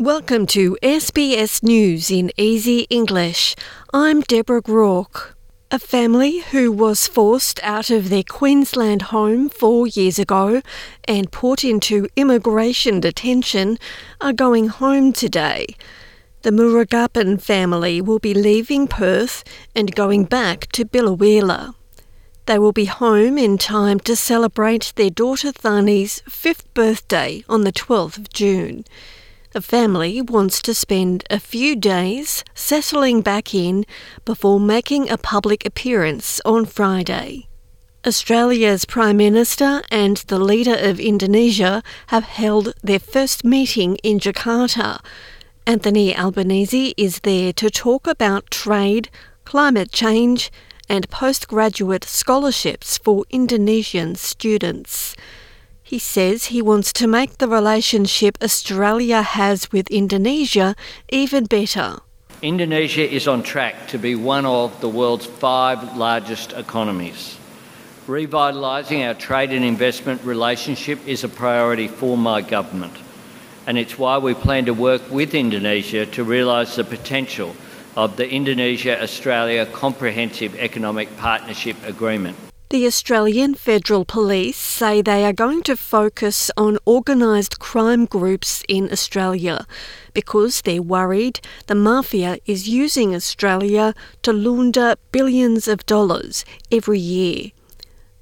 Welcome to SBS News in Easy English. I'm Deborah Groarke. A family who was forced out of their Queensland home four years ago and put into immigration detention are going home today. The Murugappan family will be leaving Perth and going back to Biloela. They will be home in time to celebrate their daughter Thani's fifth birthday on the 12th of June. The family wants to spend a few days settling back in before making a public appearance on Friday. Australia's Prime Minister and the leader of Indonesia have held their first meeting in Jakarta. Anthony Albanese is there to talk about trade, climate change, and postgraduate scholarships for Indonesian students. He says he wants to make the relationship Australia has with Indonesia even better. Indonesia is on track to be one of the world's five largest economies. Revitalising our trade and investment relationship is a priority for my government, and it's why we plan to work with Indonesia to realise the potential of the Indonesia Australia Comprehensive Economic Partnership Agreement. The Australian Federal Police say they are going to focus on organised crime groups in Australia because they're worried the mafia is using Australia to launder billions of dollars every year.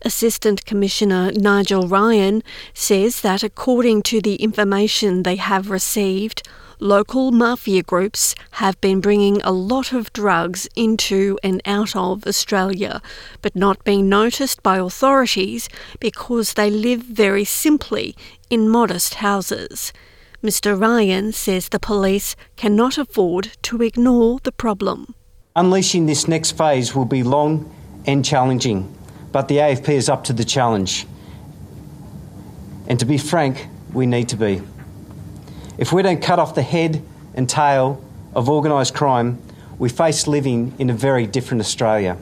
Assistant Commissioner Nigel Ryan says that according to the information they have received, local mafia groups have been bringing a lot of drugs into and out of Australia, but not being noticed by authorities because they live very simply in modest houses. Mr. Ryan says the police cannot afford to ignore the problem. Unleashing this next phase will be long and challenging, but the AFP is up to the challenge. And to be frank, we need to be. If we don't cut off the head and tail of organised crime, we face living in a very different Australia.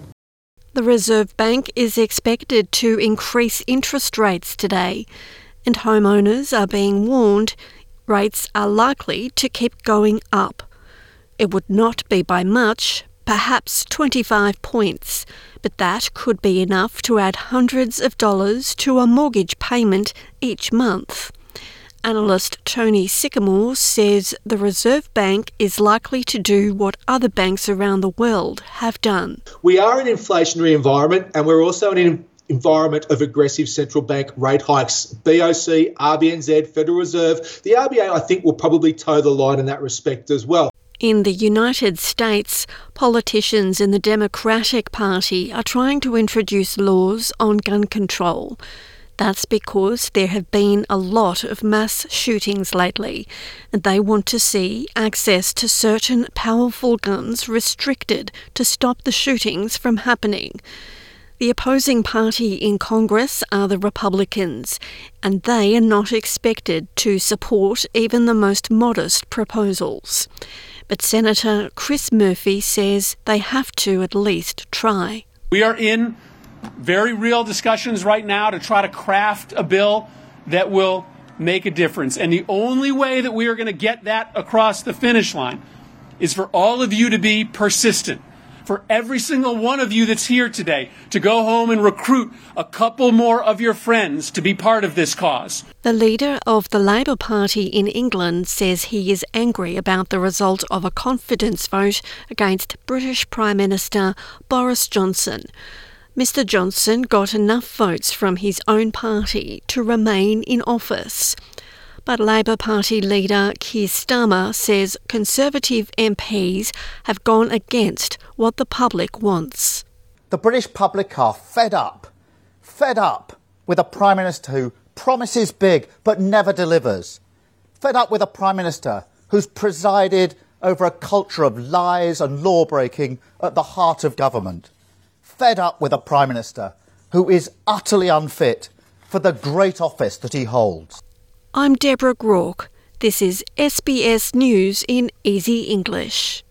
The Reserve Bank is expected to increase interest rates today, and homeowners are being warned rates are likely to keep going up. It would not be by much, perhaps 25 points, but that could be enough to add hundreds of dollars to a mortgage payment each month. Analyst Tony Sycamore says the Reserve Bank is likely to do what other banks around the world have done. We are in an inflationary environment and we're also in an environment of aggressive central bank rate hikes. BOC, RBNZ, Federal Reserve. The RBA, I think, will probably toe the line in that respect as well. In the United States, politicians in the Democratic Party are trying to introduce laws on gun control. That's because there have been a lot of mass shootings lately, and they want to see access to certain powerful guns restricted to stop the shootings from happening. The opposing party in Congress are the Republicans, and they are not expected to support even the most modest proposals. But Senator Chris Murphy says they have to at least try. We are in very real discussions right now to try to craft a bill that will make a difference. And the only way that we are going to get that across the finish line is for all of you to be persistent. For every single one of you that's here today to go home and recruit a couple more of your friends to be part of this cause. The leader of the Labour Party in England says he is angry about the result of a confidence vote against British Prime Minister Boris Johnson. Mr Johnson got enough votes from his own party to remain in office. But Labor Party leader Keir Starmer says Conservative MPs have gone against what the public wants. The British public are fed up, fed up with a Prime Minister who promises big but never delivers, fed up with a Prime Minister who's presided over a culture of lies and law breaking at the heart of government fed up with a Prime Minister who is utterly unfit for the great office that he holds. I'm Deborah Groarke. This is SBS News in Easy English.